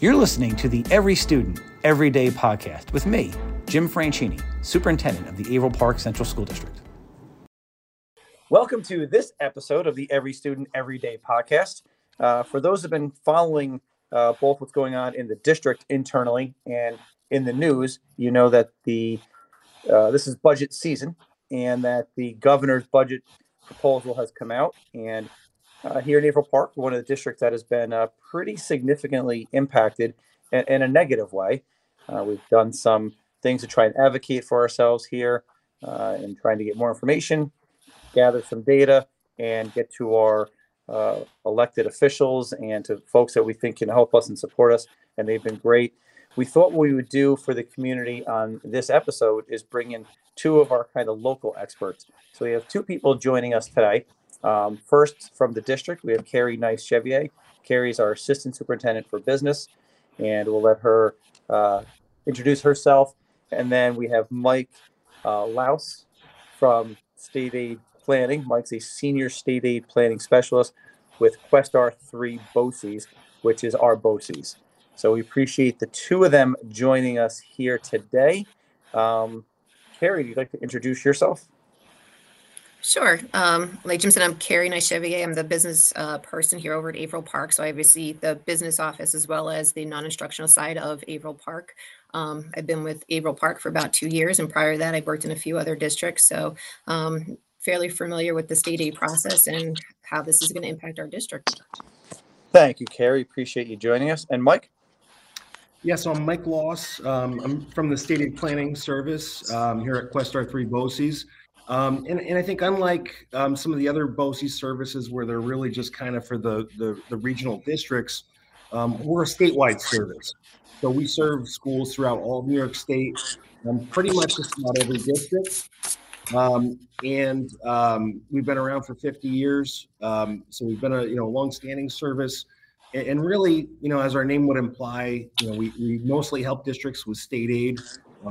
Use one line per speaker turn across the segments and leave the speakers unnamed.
You're listening to the Every Student, Every Day podcast with me, Jim Franchini, Superintendent of the Averill Park Central School District. Welcome to this episode of the Every Student, Every Day podcast. Uh, for those who've been following uh, both what's going on in the district internally and in the news, you know that the uh, this is budget season and that the governor's budget proposal has come out. And uh, here in Averill Park, one of the districts that has been uh, pretty significantly impacted in, in a negative way. Uh, we've done some things to try and advocate for ourselves here uh, and trying to get more information, gather some data, and get to our uh, elected officials and to folks that we think can help us and support us. And they've been great. We thought what we would do for the community on this episode is bring in two of our kind of local experts. So we have two people joining us today. Um, first, from the district, we have Carrie Nyc-Chevrier. Carrie's our assistant superintendent for business, and we'll let her uh, introduce herself. And then we have Mike uh, Los from State Aid Planning. Mike's a senior state aid planning specialist with Questar 3 BOCES, which is our BOCES. So we appreciate the two of them joining us here today. Um, Carrie, would you like to introduce yourself?
Sure. Um, like Jim said, I'm Carrie Nyc-Chevrier. I'm the business uh, person here over at Averill Park. So I oversee the business office as well as the non-instructional side of Averill Park. Um, I've been with Averill Park for about two years, and prior to that, I worked in a few other districts. So um, fairly familiar with the state aid process and how this is going to impact our district.
Thank you, Carrie. Appreciate you joining us. And Mike?
Yes, I'm Mike Los. Um, I'm from the State Aid Planning Service um, here at Questar 3 BOCES. Um, and, and I think unlike um, some of the other BOCES services where they're really just kind of for the, the, the regional districts, um, we're a statewide service. So we serve schools throughout all of New York State, um, pretty much just about every district. Um, and um, we've been around for 50 years. so we've been a you know long-standing service. And, and really, you know, as our name would imply, you know, we, we mostly help districts with state aid.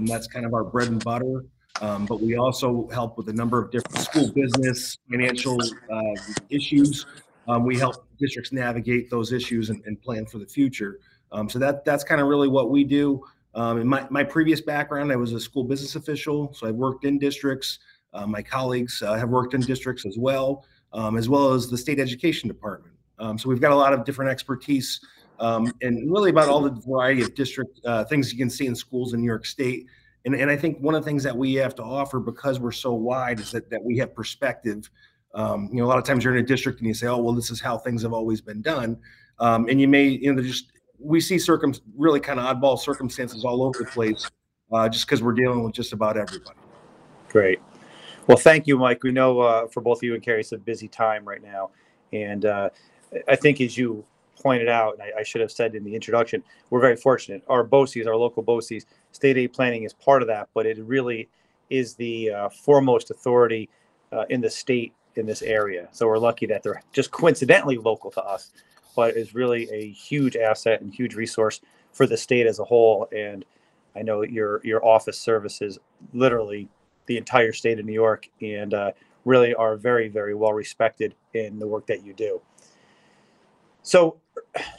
that's kind of our bread and butter. Um, but we also help with a number of different school business, financial uh, issues. Um, we help districts navigate those issues and, and plan for the future. Um, so that that's kind of really what we do. Um, in my, my previous background, I was a school business official, so I worked in districts. Uh, my colleagues uh, have worked in districts as well, um, as well as the state education department. Um, so we've got a lot of different expertise and really about all the variety of district uh, things you can see in schools in New York State and, and I think one of the things that we have to offer because we're so wide is that, that we have perspective. Um, you know, a lot of times you're in a district and you say, oh, well, this is how things have always been done. Um, and you may, you know, just, we see circum really kind of oddball circumstances all over the place uh, just because we're dealing with just about everybody.
Great. Well, thank you, Mike. We know uh, for both of you and Carrie, it's a busy time right now. And uh, I think as you pointed out, and I, I, should have said in the introduction, we're very fortunate. Our BOCES, our local BOCES, state aid planning is part of that, but it really is the uh, foremost authority uh, in the state in this area. So we're lucky that they're just coincidentally local to us, but is really a huge asset and huge resource for the state as a whole. And I know your your office services literally the entire state of New York, and uh, really are very very well respected in the work that you do. So,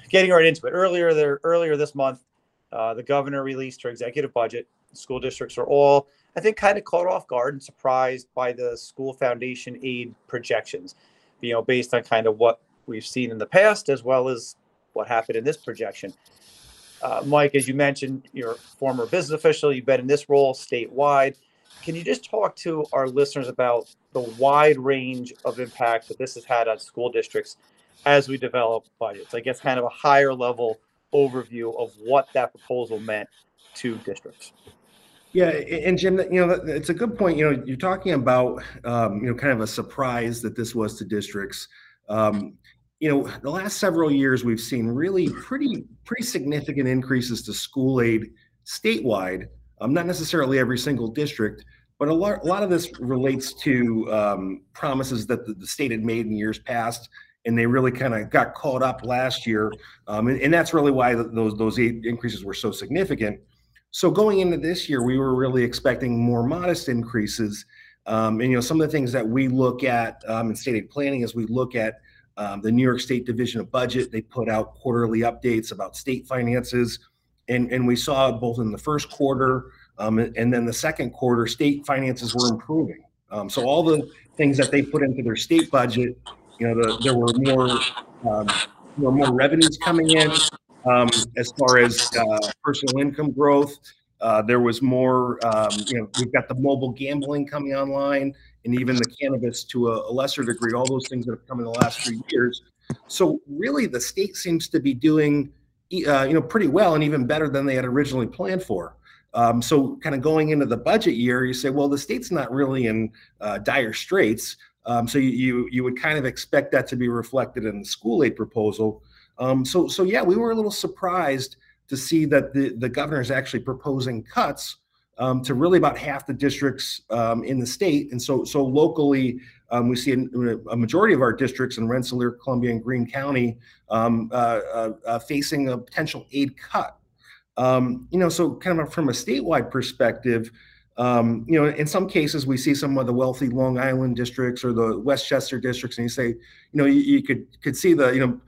getting right into it, earlier there, earlier this month, uh, the governor released her executive budget. School districts are all, I think, kind of caught off guard and surprised by the school foundation aid projections. You know, based on kind of what we've seen in the past as well as what happened in this projection. Uh, Mike, as you mentioned, you're a former business official. You've been in this role statewide. Can you just talk to our listeners about the wide range of impact that this has had on school districts as we develop budgets. I guess kind of a higher level overview of what that proposal meant to districts.
Yeah, and Jim, you know, it's a good point. You know, you're talking about, um, you know, kind of a surprise that this was to districts. Um, you know, the last several years we've seen really pretty pretty significant increases to school aid statewide. Um, not necessarily every single district, but a lot, a lot of this relates to um, promises that the, the state had made in years past and they really kind of got caught up last year, um, and, and, that's really why those those eight increases were so significant. So going into this year, we were really expecting more modest increases, um, and you know some of the things that we look at um, in state aid planning is we look at um, the New York State Division of Budget. They put out quarterly updates about state finances. And, and we saw both in the first quarter um, and then the second quarter, state finances were improving. Um, so all the things that they put into their state budget, you know, the, there were more, um, there were more revenues coming in um, as far as uh, personal income growth. Uh, there was more, um, you know, we've got the mobile gambling coming online and even the cannabis to a, a lesser degree, all those things that have come in the last few years. So really the state seems to be doing, uh, you know, pretty well and even better than they had originally planned for. Um, so kind of going into the budget year, you say, well, the state's not really in uh, dire straits. Um, so you, you, would kind of expect that to be reflected in the school aid proposal. Um, so so yeah, we were a little surprised to see that the the governor is actually proposing cuts um, to really about half the districts um, in the state, and so so locally. Um, we see a, a, majority of our districts in Rensselaer, Columbia, and Greene County um, uh, uh, uh, facing a potential aid cut. You know, so kind of from a statewide perspective, um, you know, in some cases we see some of the wealthy Long Island districts or the Westchester districts, and you say, you know, you, you could could see the, you know,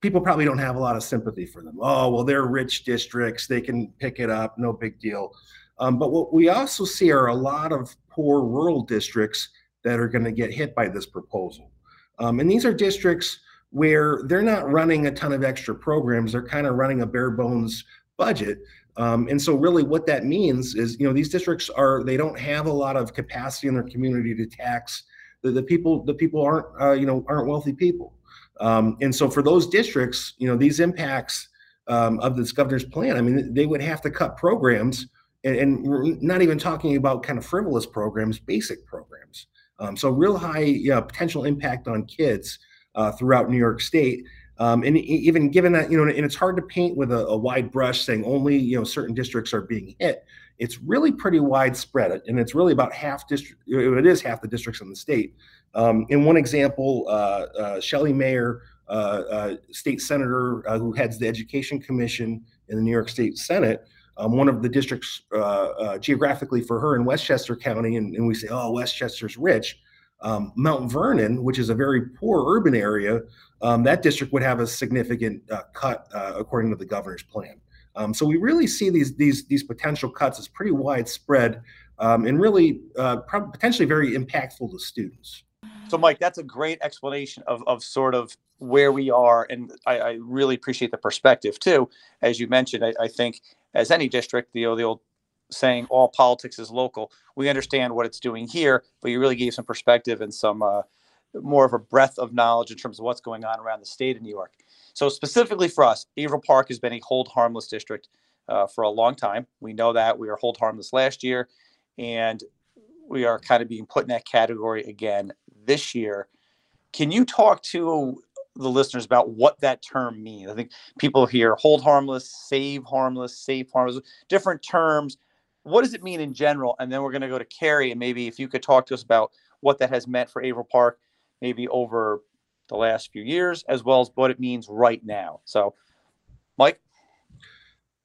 people probably don't have a lot of sympathy for them. Oh, well, they're rich districts; they can pick it up, no big deal. Um, but what we also see are a lot of poor rural districts that are going to get hit by this proposal, um, and these are districts where they're not running a ton of extra programs; they're kind of running a bare bones budget. Um, and so really what that means is, you know, these districts are, they don't have a lot of capacity in their community to tax the, the people, the people aren't, uh, you know, aren't wealthy people. Um, and so for those districts, you know, these impacts um, of this governor's plan, I mean, they would have to cut programs and, and we're not even talking about kind of frivolous programs, basic programs. Um, so real high you know, potential impact on kids uh, throughout New York State. Um, and even given that, you know, and it's hard to paint with a, a, wide brush saying only, you know, certain districts are being hit. It's really pretty widespread, and it's really about half district. It is half the districts in the state. Um, in one example, uh, uh, Shelley Mayer, uh, uh state senator uh, who heads the Education Commission in the New York State Senate, um, one of the districts uh, geographically for her in Westchester County, and, and we say, oh, Westchester's rich. Um, Mount Vernon, which is a very poor urban area, um, that district would have a significant uh, cut uh, according to the governor's plan. Um, so we really see these these these potential cuts as pretty widespread um, and really uh, potentially very impactful to students.
So, Mike, that's a great explanation of of sort of where we are, and I, I really appreciate the perspective too. As you mentioned, I, I think as any district, the, the old saying all politics is local. We understand what it's doing here, but you really gave some perspective and some uh, more of a breadth of knowledge in terms of what's going on around the state of New York. So specifically for us, Averill Park has been a hold harmless district uh, for a long time. We know that we were hold harmless last year, and we are kind of being put in that category again this year. Can you talk to the listeners about what that term means? I think people hear hold harmless, save harmless, safe harmless, different terms. What does it mean in general? And then we're going to go to Carrie, and maybe if you could talk to us about what that has meant for Averill Park maybe over the last few years, as well as what it means right now. So, Mike?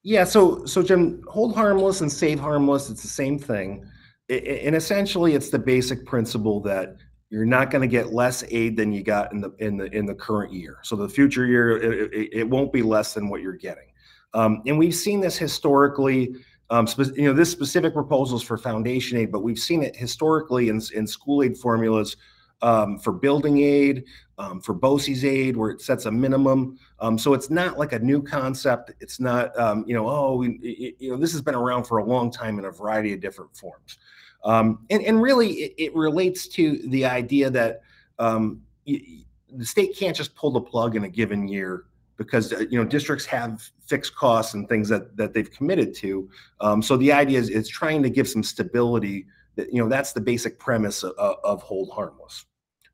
Yeah, so so Jim, hold harmless and save harmless, it's the same thing. And essentially it's the basic principle that you're not going to get less aid than you got in the in the in the current year. So the future year it, it, it won't be less than what you're getting. Um, and we've seen this historically. Um, you know, this specific proposal is for foundation aid, but we've seen it historically in, in school aid formulas um, for building aid, um, for BOCES aid, where it sets a minimum. Um, so it's not like a new concept. It's not, um, you know, oh, we, you know, this has been around for a long time in a variety of different forms. Um, and, and really, it, it, relates to the idea that the state can't just pull the plug in a given year because uh, you know districts have fixed costs and things that that they've committed to. so the idea is it's trying to give some stability. That, you know that's the basic premise of, of hold harmless.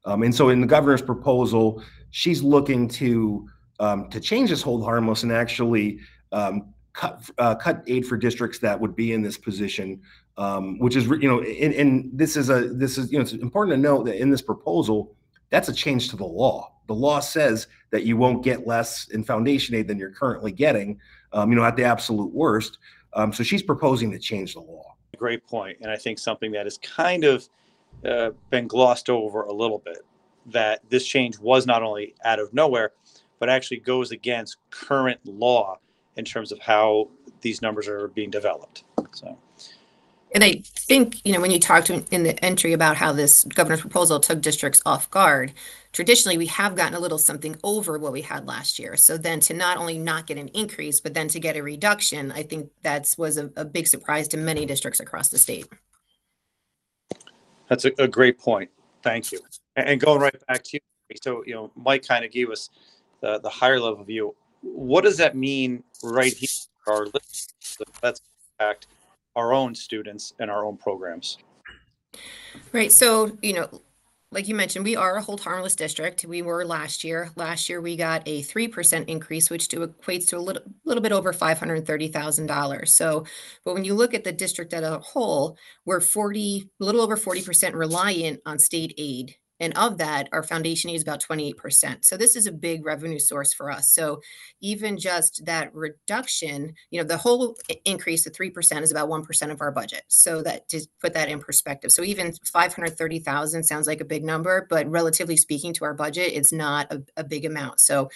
Um, and so in the governor's proposal, she's looking to um, to change this hold harmless and actually um, cut uh, cut aid for districts that would be in this position, um, which is you know, and, and, this is a this is you know it's important to note that in this proposal, that's a change to the law. The law says that you won't get less in foundation aid than you're currently getting, um, you know, at the absolute worst. Um, so she's proposing to change the law.
Great point, and I think something that is kind of uh, been glossed over a little bit. that this change was not only out of nowhere, but actually goes against current law in terms of how these numbers are being developed. So.
And I think, you know, when you talked in the entry about how this governor's proposal took districts off guard, traditionally we have gotten a little something over what we had last year. So then to not only not get an increase, but then to get a reduction, I think that was a, a big surprise to many districts across the state.
That's a, a great point. Thank you. And, and going right back to you, so you know, Mike kind of gave us the, the higher level view. What does that mean right here? Our that's impact our own students and our own programs.
Right. So, you know, like you mentioned, we are a hold harmless district. We were last year. Last year, we got a 3% increase, which to, equates to a little, little bit over $530,000. So, but when you look at the district as a whole, we're 40, a little over 40% reliant on state aid and of that, our foundation is about 28%. So this is a big revenue source for us. So even just that reduction, you know, the whole increase to 3% is about 1% of our budget. So that to put that in perspective. So even 530,000 sounds like a big number, but relatively speaking to our budget, it's not a, a big amount. So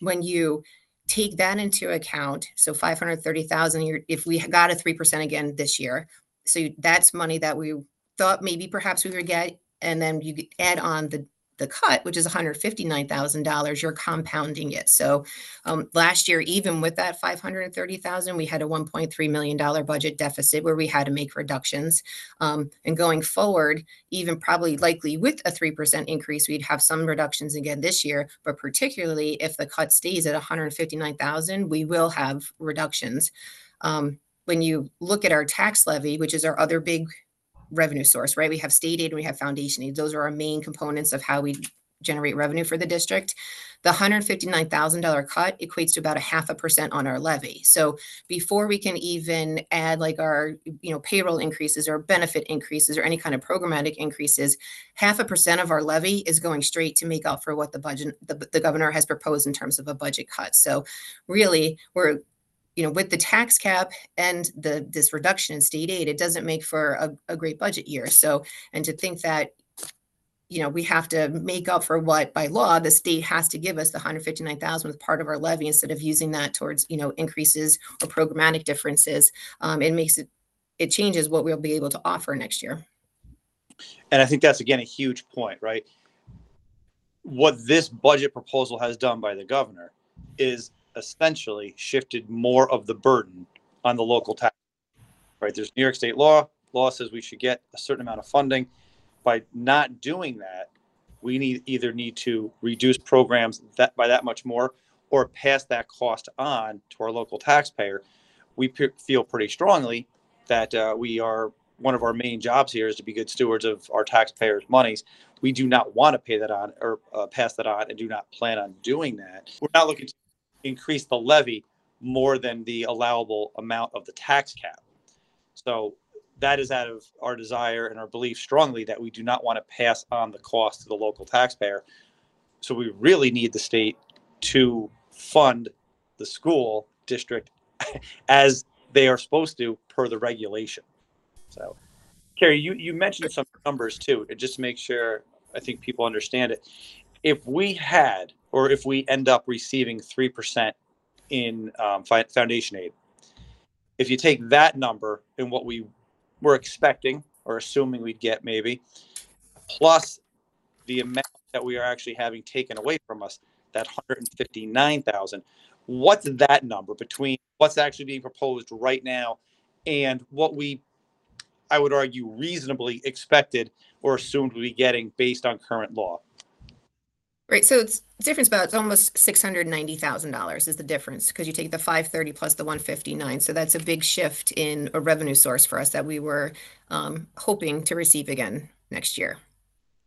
when you take that into account, so 530,000 if we got a 3% again this year, so that's money that we thought maybe perhaps we would get and then you add on the the cut, which is $159,000, you're compounding it. So um, last year, even with that 530,000, we had a $1.3 million budget deficit where we had to make reductions. Um, and going forward, even probably likely with a 3% increase, we'd have some reductions again this year, but particularly if the cut stays at 159,000, we will have reductions. Um, when you look at our tax levy, which is our other big revenue source, right? We have state aid and we have foundation aid. Those are our main components of how we generate revenue for the district. The $159,000 cut equates to about a half a percent on our levy. So before we can even add like our, you know, payroll increases or benefit increases or any kind of programmatic increases, half a percent of our levy is going straight to make up for what the budget the, the governor has proposed in terms of a budget cut. So really we're you know, with the tax cap and the this reduction in state aid, it doesn't make for a, a great budget year. So, and to think that you know, we have to make up for what by law the state has to give us the 159,000 with part of our levy instead of using that towards, you know, increases or programmatic differences. Um, it makes it, it changes what we'll be able to offer next year.
And I think that's again a huge point, right? What this budget proposal has done by the governor is essentially shifted more of the burden on the local tax. Right? There's New York State law. Law says we should get a certain amount of funding. By not doing that, we need either need to reduce programs that by that much more, or pass that cost on to our local taxpayer. We p- feel pretty strongly that uh, we are one of our main jobs here is to be good stewards of our taxpayers' monies. We do not want to pay that on or uh, pass that on, and do not plan on doing that. We're not looking to increase the levy more than the allowable amount of the tax cap. So that is out of our desire and our belief strongly that we do not want to pass on the cost to the local taxpayer. So we really need the state to fund the school district as they are supposed to per the regulation. So, Carrie, you, you mentioned some numbers too, just to make sure I think people understand it. If we had or if we end up receiving 3% in um, foundation aid. If you take that number and what we were expecting or assuming we'd get maybe, plus the amount that we are actually having taken away from us, that 159,000, what's that number between what's actually being proposed right now and what we, I would argue, reasonably expected or assumed we'd be getting based on current law?
Right, so it's difference about it's almost six hundred ninety thousand dollars is the difference because you take the five thirty plus the one fifty nine. So that's a big shift in a revenue source for us that we were um, hoping to receive again next year.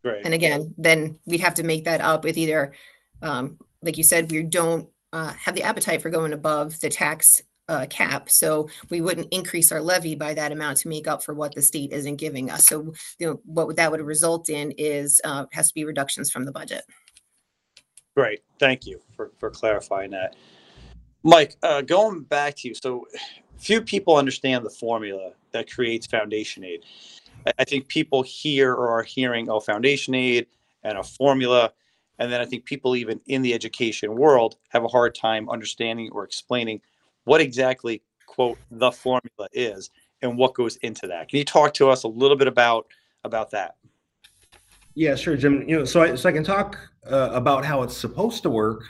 Right.
And again, then we'd have to make that up with either, um, like you said, we don't uh, have the appetite for going above the tax uh, cap, so we wouldn't increase our levy by that amount to make up for what the state isn't giving us. So, you know, what that would result in is uh, has to be reductions from the budget.
Great. Thank you for, for clarifying that. Mike, uh, going back to you, so few people understand the formula that creates foundation aid. I, I think people hear or are hearing, oh, foundation aid, and a formula. And then I think people, even in the education world, have a hard time understanding or explaining what exactly, quote, the formula is and what goes into that. Can you talk to us a little bit about about that?
Yeah, sure, Jim. You know, so I, so I can talk uh, about how it's supposed to work,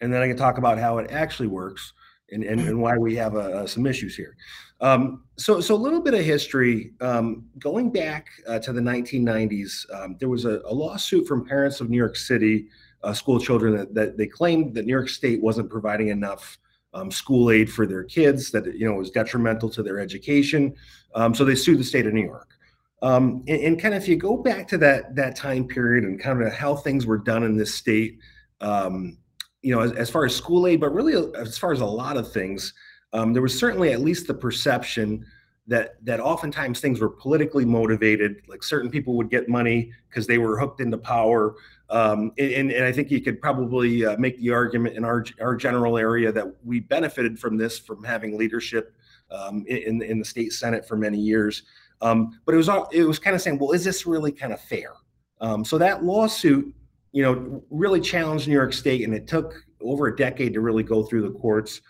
and then I can talk about how it actually works and, and, and why we have uh, some issues here. Um, so, so a little bit of history. Um, going back uh, to the 1990s, um, there was a, a, lawsuit from parents of New York City uh, school children that, that, they claimed that New York State wasn't providing enough um, school aid for their kids, that you know was detrimental to their education. Um, so they sued the state of New York. Um, and, and, kind of if you go back to that that time period and kind of how things were done in this state, you know, as, as, far as school aid, but really as far as a lot of things, um, there was certainly at least the perception that that oftentimes things were politically motivated. Like certain people would get money because they were hooked into power, um, and, and, I think you could probably uh, make the argument in our our general area that we benefited from this from having leadership um, in in the state senate for many years. Um, but it was it was kind of saying, well, is this really kind of fair? Um, so that lawsuit, you know, really challenged New York State, and it took over a decade to really go through the courts.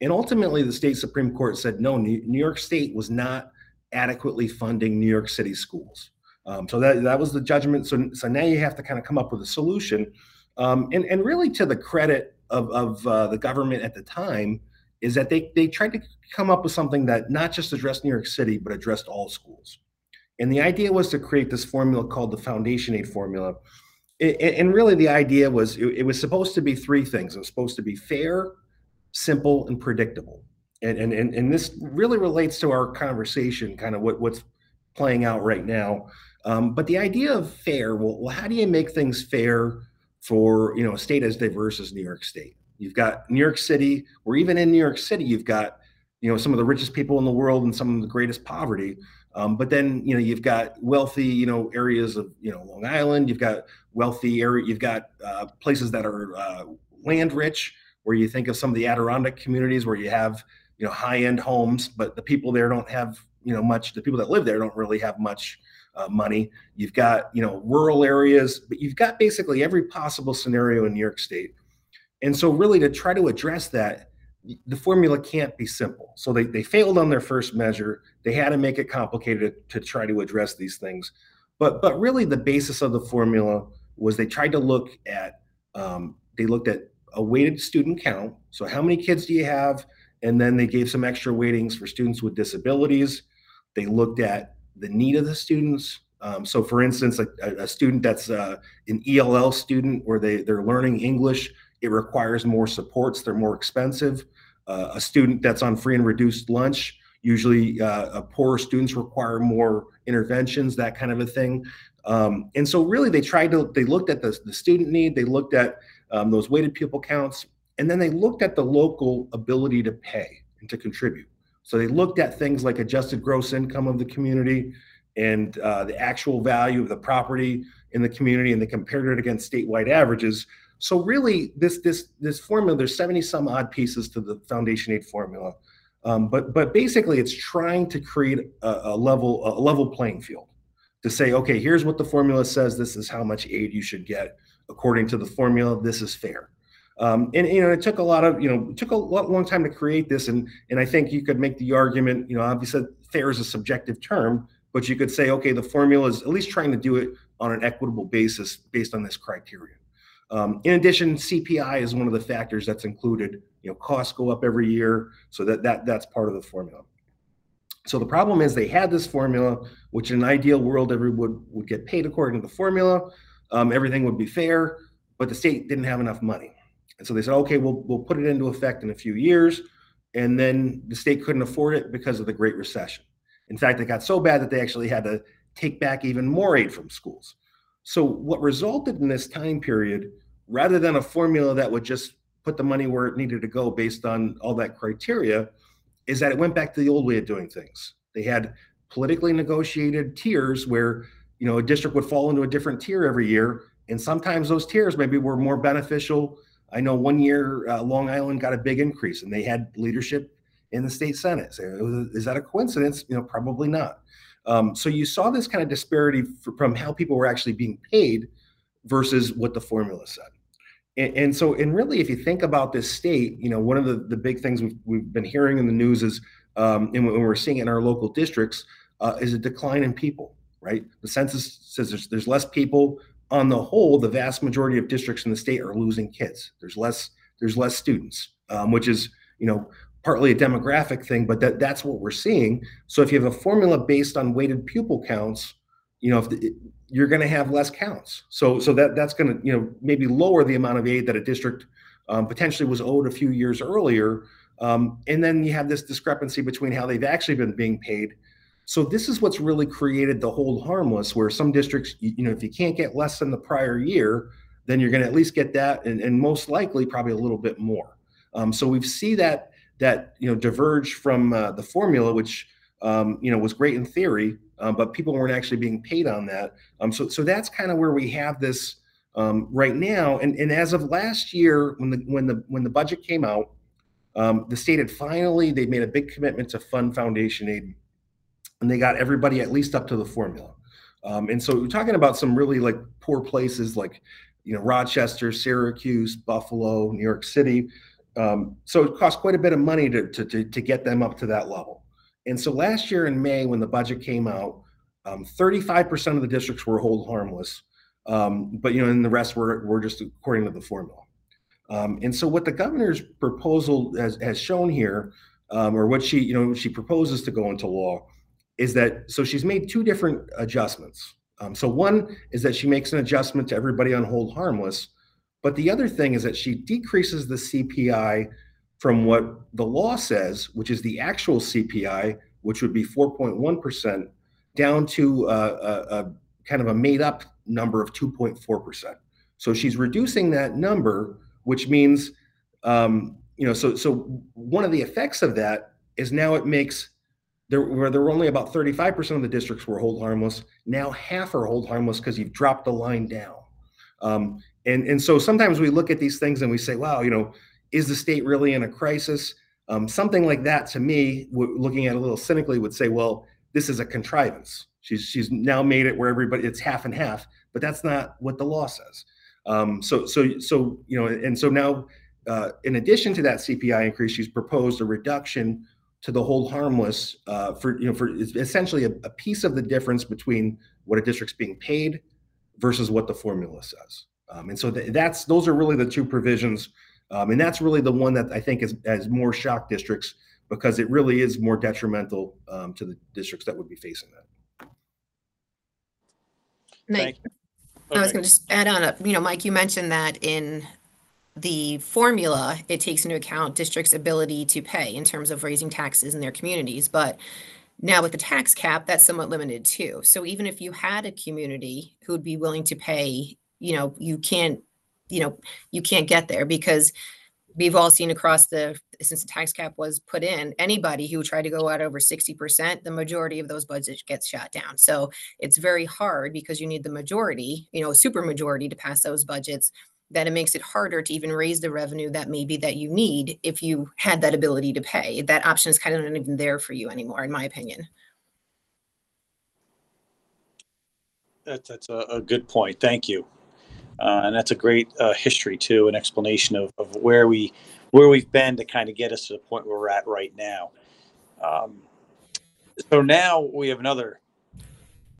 And ultimately, the state Supreme Court said no, New York State was not adequately funding New York City schools. Um, so that, that was the judgment. So, so now you have to kind of come up with a solution. Um, and, and really, to the credit of, of uh, the government at the time, is that they, they tried to come up with something that not just addressed New York City, but addressed all schools. And the idea was to create this formula called the Foundation Aid formula. and really, the idea was it, it was supposed to be three things it was supposed to be fair, simple and predictable. And, and, and, and this really relates to our conversation, kind of what, what's playing out right now. Um, but the idea of fair, well, how do you make things fair for you know a state as diverse as New York State? You've got New York City, or even in New York City, you've got you know some of the richest people in the world and some of the greatest poverty. Um, but then you know you've got wealthy you know areas of you know Long Island. You've got wealthy area. You've got uh, places that are uh, land rich where you think of some of the Adirondack communities where you have you know high end homes, but the people there don't have you know much. The people that live there don't really have much uh, money. You've got you know rural areas, but you've got basically every possible scenario in New York State. And so, really, to try to address that, the formula can't be simple. So they, they failed on their first measure. They had to make it complicated to try to address these things. But but really, the basis of the formula was they tried to look at um, they looked at a weighted student count. So, how many kids do you have? And then they gave some extra weightings for students with disabilities. They looked at the need of the students. Um, so, for instance, a, a student that's uh, an ELL student where they, they're learning English, it requires more supports, they're more expensive. Uh, a student that's on free and reduced lunch, usually uh, poorer students require more interventions, that kind of a thing. Um, and so, really, they tried to, they looked at the, the student need, they looked at um, those weighted pupil counts. And then they looked at the local ability to pay and to contribute. So they looked at things like adjusted gross income of the community and uh, the actual value of the property in the community, and they compared it against statewide averages. So really, this this this formula, there's 70 some odd pieces to the foundation aid formula, um, but but basically, it's trying to create a, a level a level playing field to say, okay, here's what the formula says. This is how much aid you should get according to the formula. This is fair. Um, and you know, it took a lot of you know, it took a lot, long time to create this, and and I think you could make the argument, you know, obviously fair is a subjective term, but you could say, okay, the formula is at least trying to do it on an equitable basis based on this criteria. Um, in addition, CPI is one of the factors that's included. You know, costs go up every year, so that that that's part of the formula. So the problem is they had this formula, which in an ideal world, everyone would, would get paid according to the formula um, everything would be fair, but the state didn't have enough money. And so they said, okay, we'll, we'll put it into effect in a few years. And then the state couldn't afford it because of the Great Recession. In fact, it got so bad that they actually had to take back even more aid from schools. So, what resulted in this time period, rather than a formula that would just put the money where it needed to go based on all that criteria, is that it went back to the old way of doing things. They had politically negotiated tiers where you know a district would fall into a different tier every year and sometimes those tiers maybe were more beneficial. I know one year uh, long island got a big increase and they had leadership in the state senate. So is that a coincidence? You know probably not. Um, so you saw this kind of disparity from how people were actually being paid versus what the formula said. And, and, so, and really, if you think about this state, you know, one of the, the big things we've, we've been hearing in the news is, um, and we're seeing in our local districts, uh, is a decline in people, right? The census says there's, there's less people. On the whole, the vast majority of districts in the state are losing kids. There's less, there's less students, um, which is, you know, partly a demographic thing, but that, that's what we're seeing. So if you have a formula based on weighted pupil counts, you know, if the, you're going to have less counts. So so that that's going to you know maybe lower the amount of aid that a district um, potentially was owed a few years earlier. Um, and then you have this discrepancy between how they've actually been being paid. So this is what's really created the hold harmless, where some districts, you, you know, if you can't get less than the prior year, then you're going to at least get that, and, and most likely probably a little bit more. Um, so we've see that that you know diverge from uh, the formula, which um, you know was great in theory, um, but people weren't actually being paid on that. Um, so, so that's kind of where we have this um, right now. And, and as of last year, when the when the when the budget came out, um, the state had finally they made a big commitment to fund foundation aid, and they got everybody at least up to the formula. Um, and so we're talking about some really like poor places like you know Rochester, Syracuse, Buffalo, New York City. Um, so it costs quite a bit of money to, to, to, to get them up to that level. And so last year in May, when the budget came out, um, 35% of the districts were hold harmless, um, but you know, and the rest were were just according to the formula. Um, and so, what the governor's proposal has, has shown here, um, or what she you know she proposes to go into law, is that so she's made two different adjustments. Um, so one is that she makes an adjustment to everybody on hold harmless, but the other thing is that she decreases the CPI from what the law says, which is the actual CPI, which would be 4.1%, down to a, a, a kind of a made up number of 2.4%. So she's reducing that number, which means, um, you know, so so one of the effects of that is now it makes there where there were only about 35% of the districts were hold harmless. Now half are hold harmless because you've dropped the line down. Um, and and so sometimes we look at these things and we say, wow, you know, is the state really in a crisis? Um, something like that to me, w- looking at it a little cynically, would say, well, this is a contrivance. She's she's now made it where everybody it's half and half, but that's not what the law says. Um, so so so you know, and so now, uh, in addition to that CPI increase, she's proposed a reduction to the hold harmless uh, for you know for essentially a, a piece of the difference between what a district's being paid versus what the formula says. Um, and so th- that's those are really the two provisions um, and that's really the one that I think is has more shock districts because it really is more detrimental um, to the districts that would be facing that.
Mike, I was going to just add on up. You know, Mike, you mentioned that in the formula, it takes into account districts' ability to pay in terms of raising taxes in their communities. But now with the tax cap, that's somewhat limited too. So even if you had a community who would be willing to pay, you know, you can't you know you can't get there because we've all seen across the since the tax cap was put in anybody who tried to go out over 60% the majority of those budgets gets shot down. So it's very hard because you need the majority you know super majority to pass those budgets that it makes it harder to even raise the revenue that maybe that you need if you had that ability to pay. That option is kind of not even there for you anymore in my opinion.
That's, that's a, a good point. Thank you uh, and that's a great uh, history too, an explanation of, of where we where we've been to kind of get us to the point where we're at right now. Um, so now we have another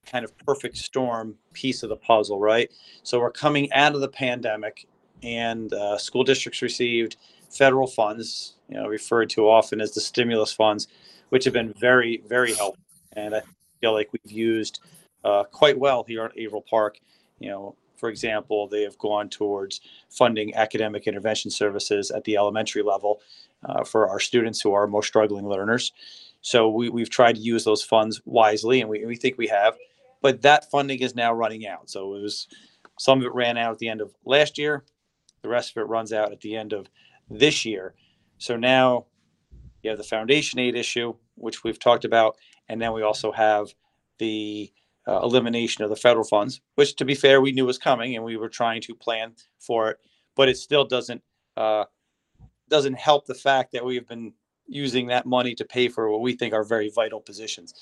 kind of perfect storm piece of the puzzle, right? So we're coming out of the pandemic, and uh, school districts received federal funds, you know, referred to often as the stimulus funds, which have been very, very helpful, and I feel like we've used uh, quite well here at Averill Park. You know, for example, they have gone towards funding academic intervention services at the elementary level uh, for our students who are most struggling learners. So we, we've tried to use those funds wisely, and we, we think we have. But that funding is now running out. So it was some of it ran out at the end of last year. The rest of it runs out at the end of this year. So now you have the foundation aid issue, which we've talked about, and then we also have the uh, elimination of the federal funds, which, to be fair, we knew was coming and we were trying to plan for it. But it still doesn't uh, doesn't help the fact that we've been using that money to pay for what we think are very vital positions.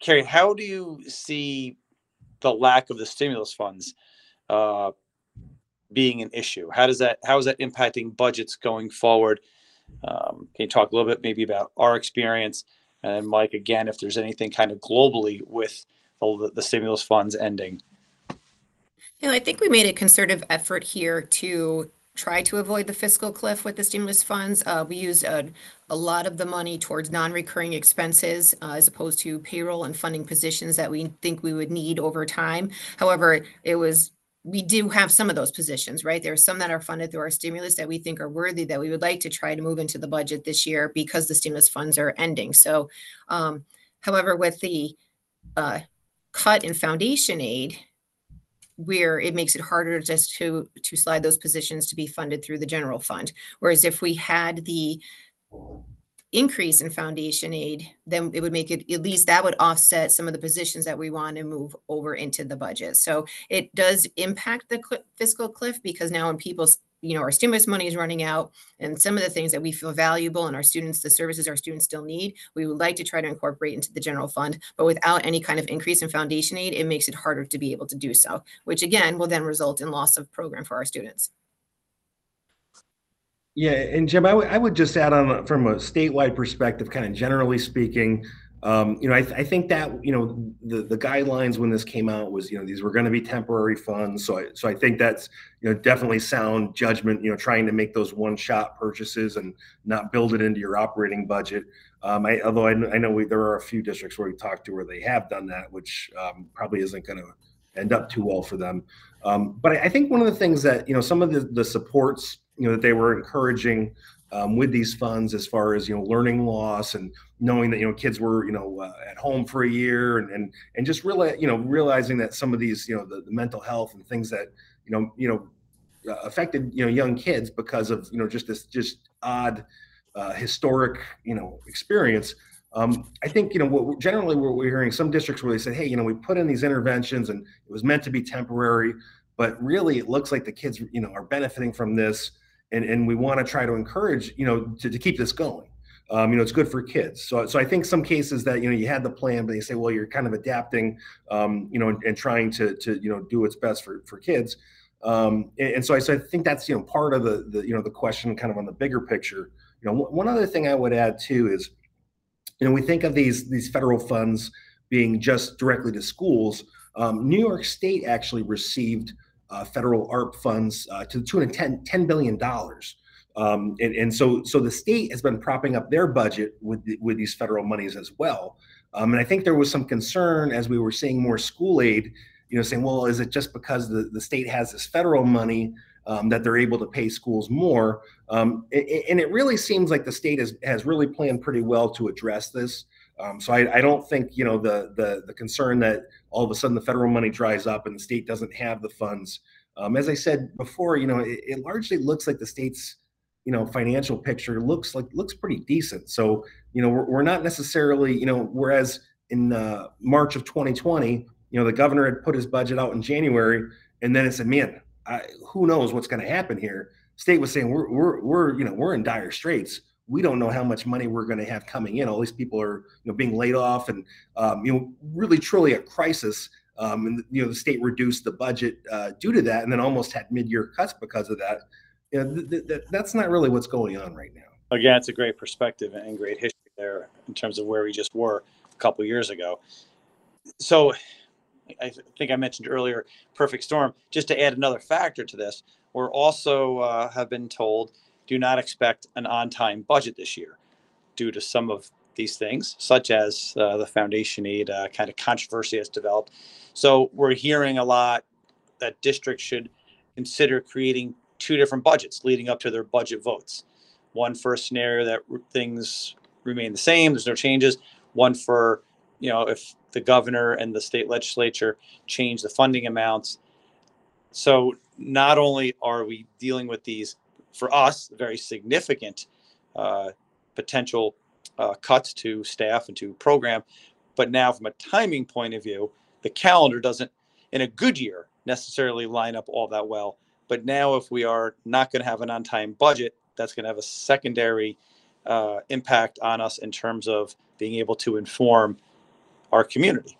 Carrie, how do you see the lack of the stimulus funds uh, being an issue? How does that how is that impacting budgets going forward? Um, can you talk a little bit maybe about our experience and Mike again if there's anything kind of globally with the, the stimulus funds ending?
You know, I think we made a concerted effort here to try to avoid the fiscal cliff with the stimulus funds. Uh, we used a, a lot of the money towards non-recurring expenses uh, as opposed to payroll and funding positions that we think we would need over time. However, it was we do have some of those positions, right? There are some that are funded through our stimulus that we think are worthy that we would like to try to move into the budget this year because the stimulus funds are ending. So, um, however, with the uh, cut in foundation aid, where it makes it harder just to to slide those positions to be funded through the general fund. Whereas if we had the increase in foundation aid, then it would make it at least that would offset some of the positions that we want to move over into the budget. So it does impact the cl- fiscal cliff because now when people's you know, our stimulus money is running out and some of the things that we feel valuable and our students, the services our students still need, we would like to try to incorporate into the general fund. But without any kind of increase in foundation aid, it makes it harder to be able to do so, which again will then result in loss of program for our students.
Yeah, and Jim, I, w- I would just add on from a statewide perspective, kind of generally speaking, um, you know, I, th- I, think that you know the the guidelines when this came out was you know these were going to be temporary funds, so I, so I think that's you know definitely sound judgment. You know, trying to make those one shot purchases and not build it into your operating budget. Um, I, although I, I know we, there are a few districts where we talked to where they have done that, which um, probably isn't going to end up too well for them. Um, but I, I, think one of the things that you know some of the, the supports you know that they were encouraging um, with these funds as far as you know learning loss and knowing that you know kids were you know uh, at home for a year and and and just really you know realizing that some of these you know the, the mental health and things that you know you know uh, affected you know young kids because of you know just this just odd uh, historic you know experience um, I think you know what generally what we're hearing some districts where they say, hey, you know, we put in these interventions and it was meant to be temporary, but really it looks like the kids you know are benefiting from this and and we want to try to encourage you know to, to keep this going. Um, you know it's good for kids. So so i think some cases that you know you had the plan but they say well you're kind of adapting um, you know and, and, trying to to you know do what's best for for kids. Um, and, and, so I, so I think that's you know part of the the you know the question kind of on the bigger picture. You know one other thing i would add too is you know we think of these these federal funds being just directly to schools. Um, new york state actually received uh, federal ARP funds uh, to the tune of 10, $10 billion. Um, and, and so, so the state has been propping up their budget with, the, with these federal monies as well. Um, and I think there was some concern as we were seeing more school aid, you know, saying, well, is it just because the, the state has this federal money um, that they're able to pay schools more? Um, and it really seems like the state has, has really planned pretty well to address this. Um, so I, I, don't think you know the, the the concern that all of a sudden the federal money dries up and the state doesn't have the funds. Um, as I said before, you know it, it, largely looks like the state's you know financial picture looks like looks pretty decent. So you know we're, we're not necessarily you know whereas in uh, March of 2020, you know the governor had put his budget out in January, and then it said, man, I, who knows what's going to happen here. State was saying we're we're we're you know we're in dire straits we don't know how much money we're going to have coming in. All these people are, you know, being laid off, and um, you know, really truly a crisis. Um, and you know, the state reduced the budget uh, due to that, and then almost had mid-year cuts because of that. You know, th- th- that's not really what's going on right now.
Again, it's a great perspective and great history there in terms of where we just were a couple years ago. So, I think I mentioned earlier, perfect storm. Just to add another factor to this, we're also uh, have been told do not expect an on time budget this year due to some of these things, such as uh, the foundation aid uh, kind of controversy has developed. So we're hearing a lot that districts should consider creating two different budgets leading up to their budget votes. One for a scenario that things remain the same, there's no changes. One for, you know, if the governor and the state legislature change the funding amounts. So not only are we dealing with these for us, very significant uh, potential uh, cuts to staff and to program. But now, from a timing point of view, the calendar doesn't, in a good year, necessarily line up all that well. But now, if we are not going to have an on time budget, that's going to have a secondary uh, impact on us in terms of being able to inform our community.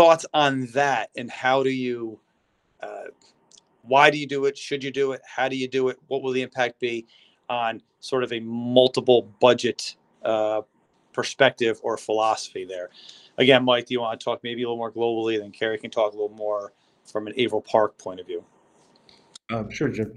thoughts on that and how do you uh, why do you do it? Should you do it? How do you do it? What will the impact be on sort of a multiple budget uh, perspective or philosophy there? Again mike do you want to talk maybe a little more globally then carrie can talk a little more from an averill park point of view?
Um, sure jim.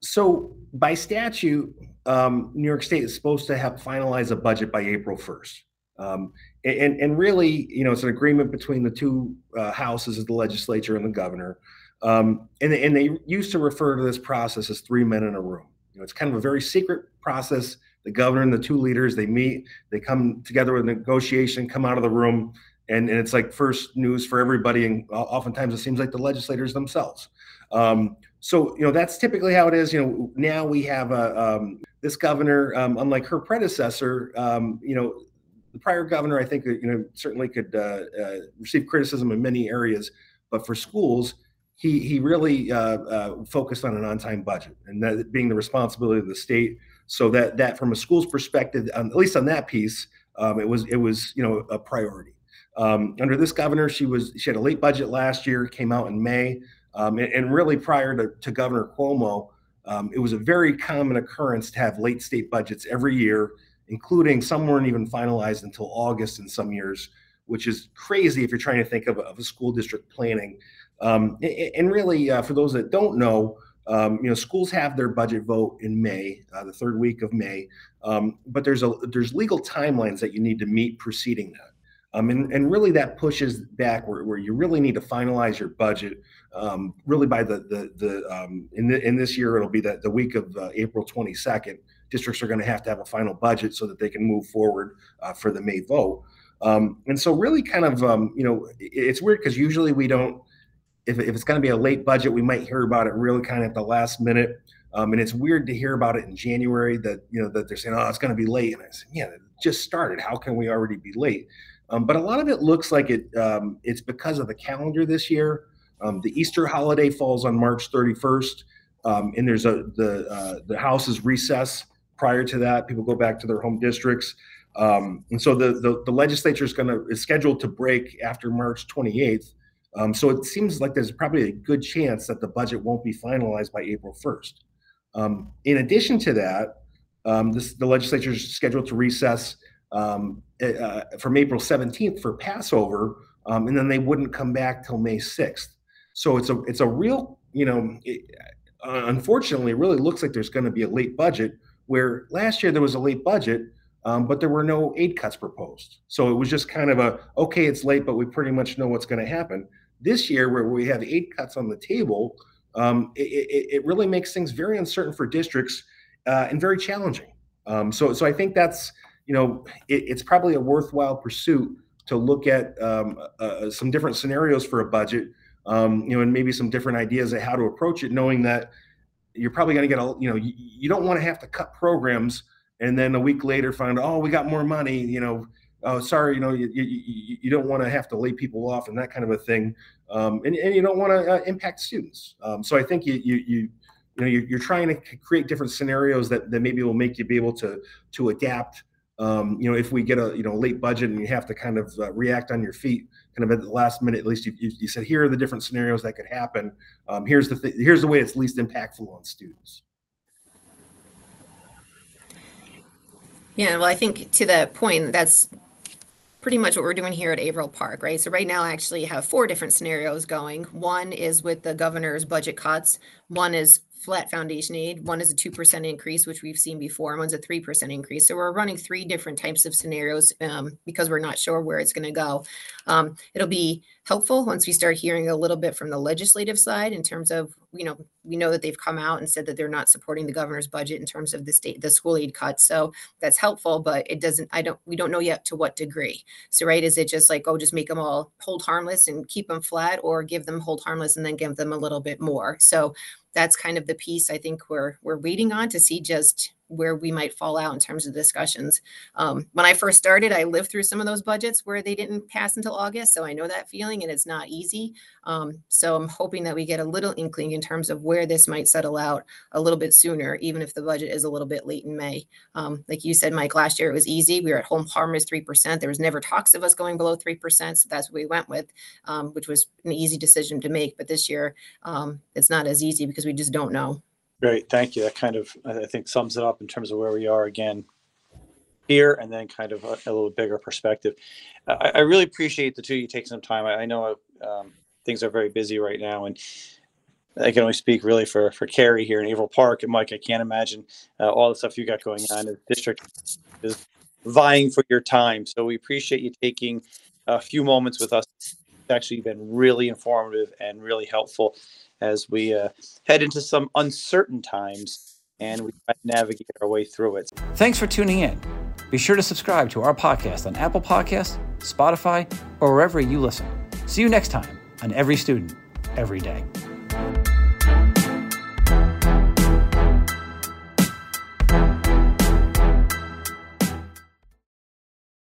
So by statute um, new york state is supposed to have finalized a budget by april 1st um, and, and really, you know, it's an agreement between the two uh, houses of the legislature and the governor. Um, and, and they used to refer to this process as three men in a room. You know, it's kind of a very secret process. The governor and the two leaders, they meet, they come together with negotiation, come out of the room, and, and it's like first news for everybody. And oftentimes it seems like the legislators themselves. Um, so, you know, that's typically how it is. You know, now we have a, um, this governor, um, unlike her predecessor, um, you know, the prior governor, I think, you know, certainly could uh, uh, receive criticism in many areas, but for schools, he he really uh, uh, focused on an on-time budget, and that being the responsibility of the state. So that that from a school's perspective, um, at least on that piece, um, it was it was you know a priority. Um, under this governor, she was she had a late budget last year, came out in May, um, and, and, really prior to, to Governor Cuomo, um, it was a very common occurrence to have late state budgets every year including some weren't even finalized until August in some years, which is crazy if you're trying to think of, of a school district planning. Um, and really, uh, for those that don't know, um, you know, schools have their budget vote in May, uh, the third week of May, um, but there's a there's legal timelines that you need to meet preceding that. Um, and, and really that pushes back where, where you really need to finalize your budget um, really by the the, the um, in the, in this year it'll be the, the week of uh, April 22nd districts are going to have to have a final budget so that they can move forward uh, for the May vote. Um, and so, really, kind of, um, you know, it's weird because usually we don't. If, if it's going to be a late budget, we might hear about it really kind of at the last minute. Um, and it's weird to hear about it in January that you know that they're saying, "Oh, it's going to be late." And I said, "Yeah, it just started. How can we already be late?" Um, but a lot of it looks like it. Um, it's because of the calendar this year. Um, the Easter holiday falls on March 31st, um, and there's a the uh, the House's recess prior to that. People go back to their home districts. Um, and so the, the, the legislature is going to is scheduled to break after March 28th. Um, so it seems like there's probably a good chance that the budget won't be finalized by April 1st. Um, in addition to that, um, this, the legislature is scheduled to recess um, eh, uh, from April 17th for Passover, um, and then they wouldn't come back till May 6th. So it's a it's a real you know, it, uh, unfortunately, it really looks like there's going to be a late budget where last year there was a late budget, um, but there were no aid cuts proposed. So it was just kind of a okay, it's late, but we pretty much know what's going to happen. This year, where we have aid cuts on the table, um, it, it, it, really makes things very uncertain for districts uh, and very challenging. Um, so, so I think that's you know it, it's probably a worthwhile pursuit to look at um, uh, uh, some different scenarios for a budget, um, you know, and maybe some different ideas of how to approach it, knowing that you're probably going to get a you know you, you don't want to have to cut programs and then a week later find oh we got more money you know oh sorry you know you, you, you don't want to have to lay people off and that kind of a thing um, and, and you don't want to uh, impact students um, so i think you you you you know you're, you're trying to create different scenarios that, that maybe will make you be able to to adapt um, you know if we get a you know late budget and you have to kind of uh, react on your feet kind of at the last minute, at least you, you, said, here are the different scenarios that could happen. Um, here's the th- here's the way it's least impactful on students.
Yeah, well, I think to the point, that's pretty much what we're doing here at Averill Park, right? So right now, I actually have four different scenarios going. One is with the governor's budget cuts. One is flat foundation aid. One is a 2% increase, which we've seen before, and one's a 3% increase. So we're running three different types of scenarios um, because we're not sure where it's going to go. Um, it'll be helpful once we start hearing a little bit from the legislative side in terms of, you know, we know that they've come out and said that they're not supporting the governor's budget in terms of the state, the school aid cuts. So that's helpful, but it doesn't, I don't, we don't know yet to what degree. So, right, is it just like, oh, just make them all hold harmless and keep them flat or give them hold harmless and then give them a little bit more? So that's kind of the piece I think we're we're waiting on to see just where we might fall out in terms of discussions. Um, when I first started, I lived through some of those budgets where they didn't pass until August, so I know that feeling, and it's not easy. Um, so I'm hoping that we get a little inkling in terms of where this might settle out a little bit sooner, even if the budget is a little bit late in May. Um, like you said, Mike, last year it was easy. We were at hold harmless three percent. There was never talks of us going below three percent, so that's what we went with, um, which was an easy decision to make. But this year, um, it's not as easy because we just don't know.
Great, thank you. That kind of, I think, sums it up in terms of where we are again here, and then kind of a, a little bigger perspective. I, I, really appreciate the two of you take some time. I, I know um, things are very busy right now, and I can only speak really for for Carrie here in Averill Park and Mike. I can't imagine uh, all the stuff you got going on. The district is vying for your time, so we appreciate you taking a few moments with us. It's actually been really informative and really helpful as we uh, head into some uncertain times and we navigate our way through it. Thanks for tuning in. Be sure to subscribe to our podcast on Apple Podcasts, Spotify, or wherever you listen. See you next time on Every Student, Every Day.